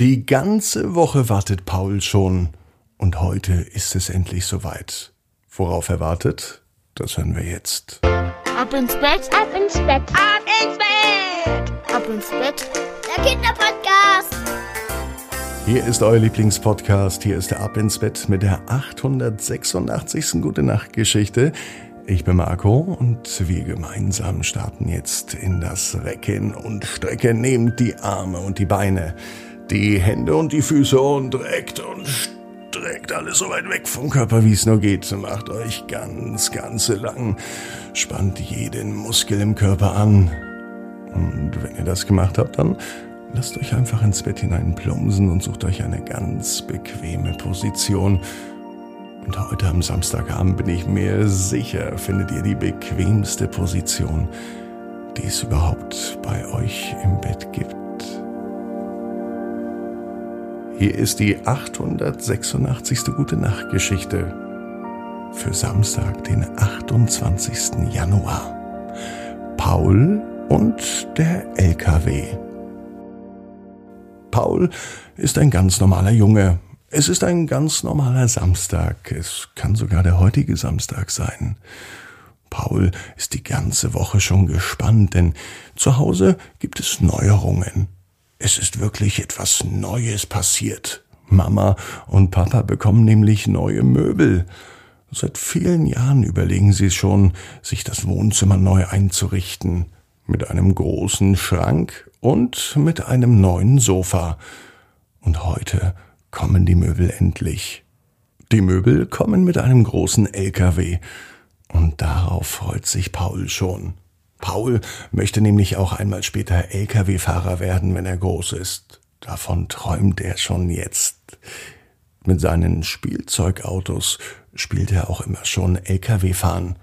Die ganze Woche wartet Paul schon und heute ist es endlich soweit. Worauf er wartet, das hören wir jetzt. Ab ins Bett, Ab ins Bett, ab ins Bett, ab ins Bett. der Kinderpodcast. Hier ist euer Lieblingspodcast. Hier ist der Ab ins Bett mit der 886. Gute Nacht Geschichte. Ich bin Marco und wir gemeinsam starten jetzt in das Recken und Strecken. Nehmt die Arme und die Beine, die Hände und die Füße und reckt und streckt alles so weit weg vom Körper, wie es nur geht. Macht euch ganz, ganz lang. Spannt jeden Muskel im Körper an. Und wenn ihr das gemacht habt, dann lasst euch einfach ins Bett hinein plumpsen und sucht euch eine ganz bequeme Position. Und heute am Samstagabend bin ich mir sicher, findet ihr die bequemste Position, die es überhaupt bei euch im Bett gibt. Hier ist die 886. Gute Nacht Geschichte für Samstag, den 28. Januar. Paul und der LKW. Paul ist ein ganz normaler Junge. Es ist ein ganz normaler Samstag. Es kann sogar der heutige Samstag sein. Paul ist die ganze Woche schon gespannt, denn zu Hause gibt es Neuerungen. Es ist wirklich etwas Neues passiert. Mama und Papa bekommen nämlich neue Möbel. Seit vielen Jahren überlegen sie schon, sich das Wohnzimmer neu einzurichten. Mit einem großen Schrank und mit einem neuen Sofa. Und heute kommen die Möbel endlich. Die Möbel kommen mit einem großen LKW. Und darauf freut sich Paul schon. Paul möchte nämlich auch einmal später LKW-Fahrer werden, wenn er groß ist. Davon träumt er schon jetzt. Mit seinen Spielzeugautos spielt er auch immer schon LKW fahren.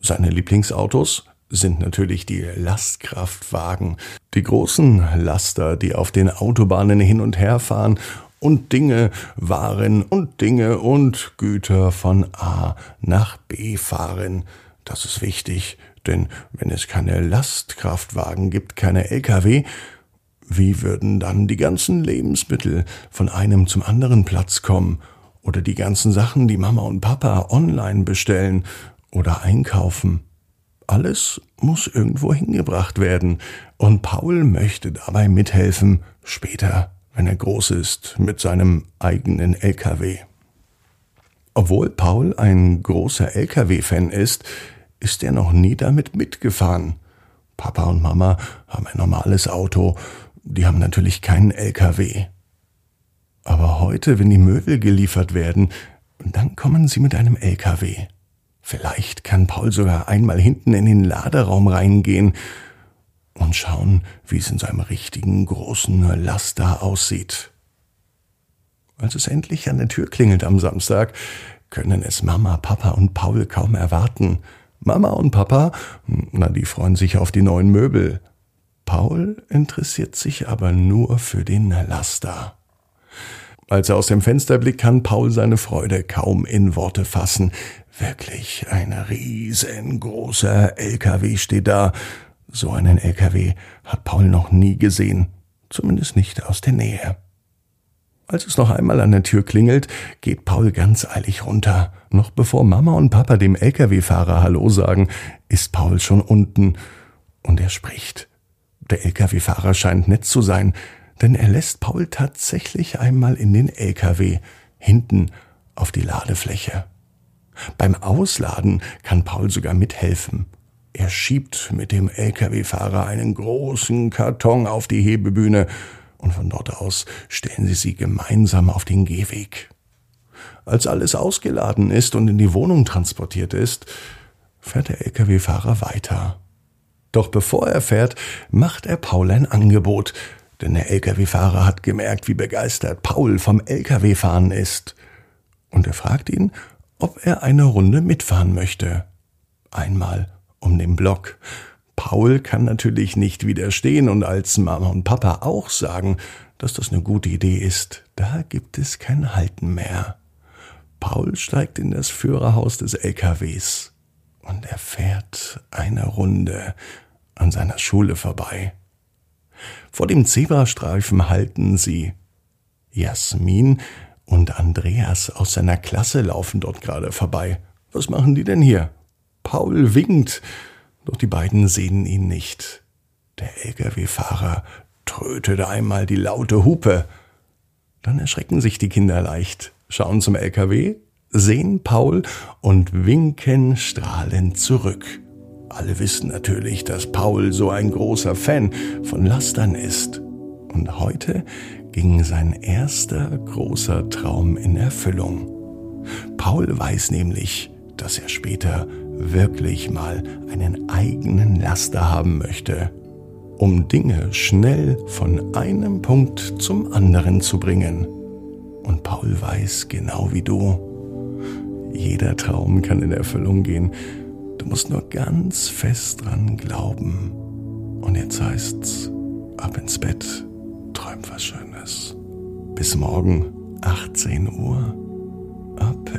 Seine Lieblingsautos sind natürlich die Lastkraftwagen, die großen Laster, die auf den Autobahnen hin und her fahren und Dinge, Waren und Dinge und Güter von A nach B fahren. Das ist wichtig, denn wenn es keine Lastkraftwagen gibt, keine Lkw, wie würden dann die ganzen Lebensmittel von einem zum anderen Platz kommen? Oder die ganzen Sachen, die Mama und Papa online bestellen oder einkaufen? Alles muss irgendwo hingebracht werden, und Paul möchte dabei mithelfen, später, wenn er groß ist, mit seinem eigenen LKW. Obwohl Paul ein großer LKW-Fan ist, ist er noch nie damit mitgefahren. Papa und Mama haben ein normales Auto, die haben natürlich keinen LKW. Aber heute, wenn die Möbel geliefert werden, dann kommen sie mit einem LKW. Vielleicht kann Paul sogar einmal hinten in den Laderaum reingehen und schauen, wie es in seinem richtigen großen Laster aussieht. Als es endlich an der Tür klingelt am Samstag, können es Mama, Papa und Paul kaum erwarten. Mama und Papa, na, die freuen sich auf die neuen Möbel. Paul interessiert sich aber nur für den Laster. Als er aus dem Fenster blickt, kann Paul seine Freude kaum in Worte fassen. Wirklich, ein riesengroßer LKW steht da. So einen LKW hat Paul noch nie gesehen, zumindest nicht aus der Nähe. Als es noch einmal an der Tür klingelt, geht Paul ganz eilig runter. Noch bevor Mama und Papa dem LKW-Fahrer Hallo sagen, ist Paul schon unten. Und er spricht. Der LKW-Fahrer scheint nett zu sein, denn er lässt Paul tatsächlich einmal in den LKW, hinten auf die Ladefläche. Beim Ausladen kann Paul sogar mithelfen. Er schiebt mit dem LKW-Fahrer einen großen Karton auf die Hebebühne und von dort aus stellen sie sie gemeinsam auf den Gehweg. Als alles ausgeladen ist und in die Wohnung transportiert ist, fährt der LKW-Fahrer weiter. Doch bevor er fährt, macht er Paul ein Angebot, denn der Lkw-Fahrer hat gemerkt, wie begeistert Paul vom Lkw-Fahren ist. Und er fragt ihn, ob er eine Runde mitfahren möchte. Einmal um den Block. Paul kann natürlich nicht widerstehen und als Mama und Papa auch sagen, dass das eine gute Idee ist, da gibt es kein Halten mehr. Paul steigt in das Führerhaus des LKWs und er fährt eine Runde an seiner Schule vorbei. Vor dem Zebrastreifen halten sie, Jasmin und Andreas aus seiner Klasse laufen dort gerade vorbei. Was machen die denn hier? Paul winkt, doch die beiden sehen ihn nicht. Der Lkw-Fahrer trötet einmal die laute Hupe. Dann erschrecken sich die Kinder leicht, schauen zum LKW, sehen Paul und winken strahlend zurück. Alle wissen natürlich, dass Paul so ein großer Fan von Lastern ist. Und heute ging sein erster großer Traum in Erfüllung. Paul weiß nämlich, dass er später wirklich mal einen eigenen Laster haben möchte, um Dinge schnell von einem Punkt zum anderen zu bringen. Und Paul weiß genau wie du, jeder Traum kann in Erfüllung gehen. Du musst nur ganz fest dran glauben. Und jetzt heißt's, ab ins Bett, träum was Schönes. Bis morgen, 18 Uhr, ab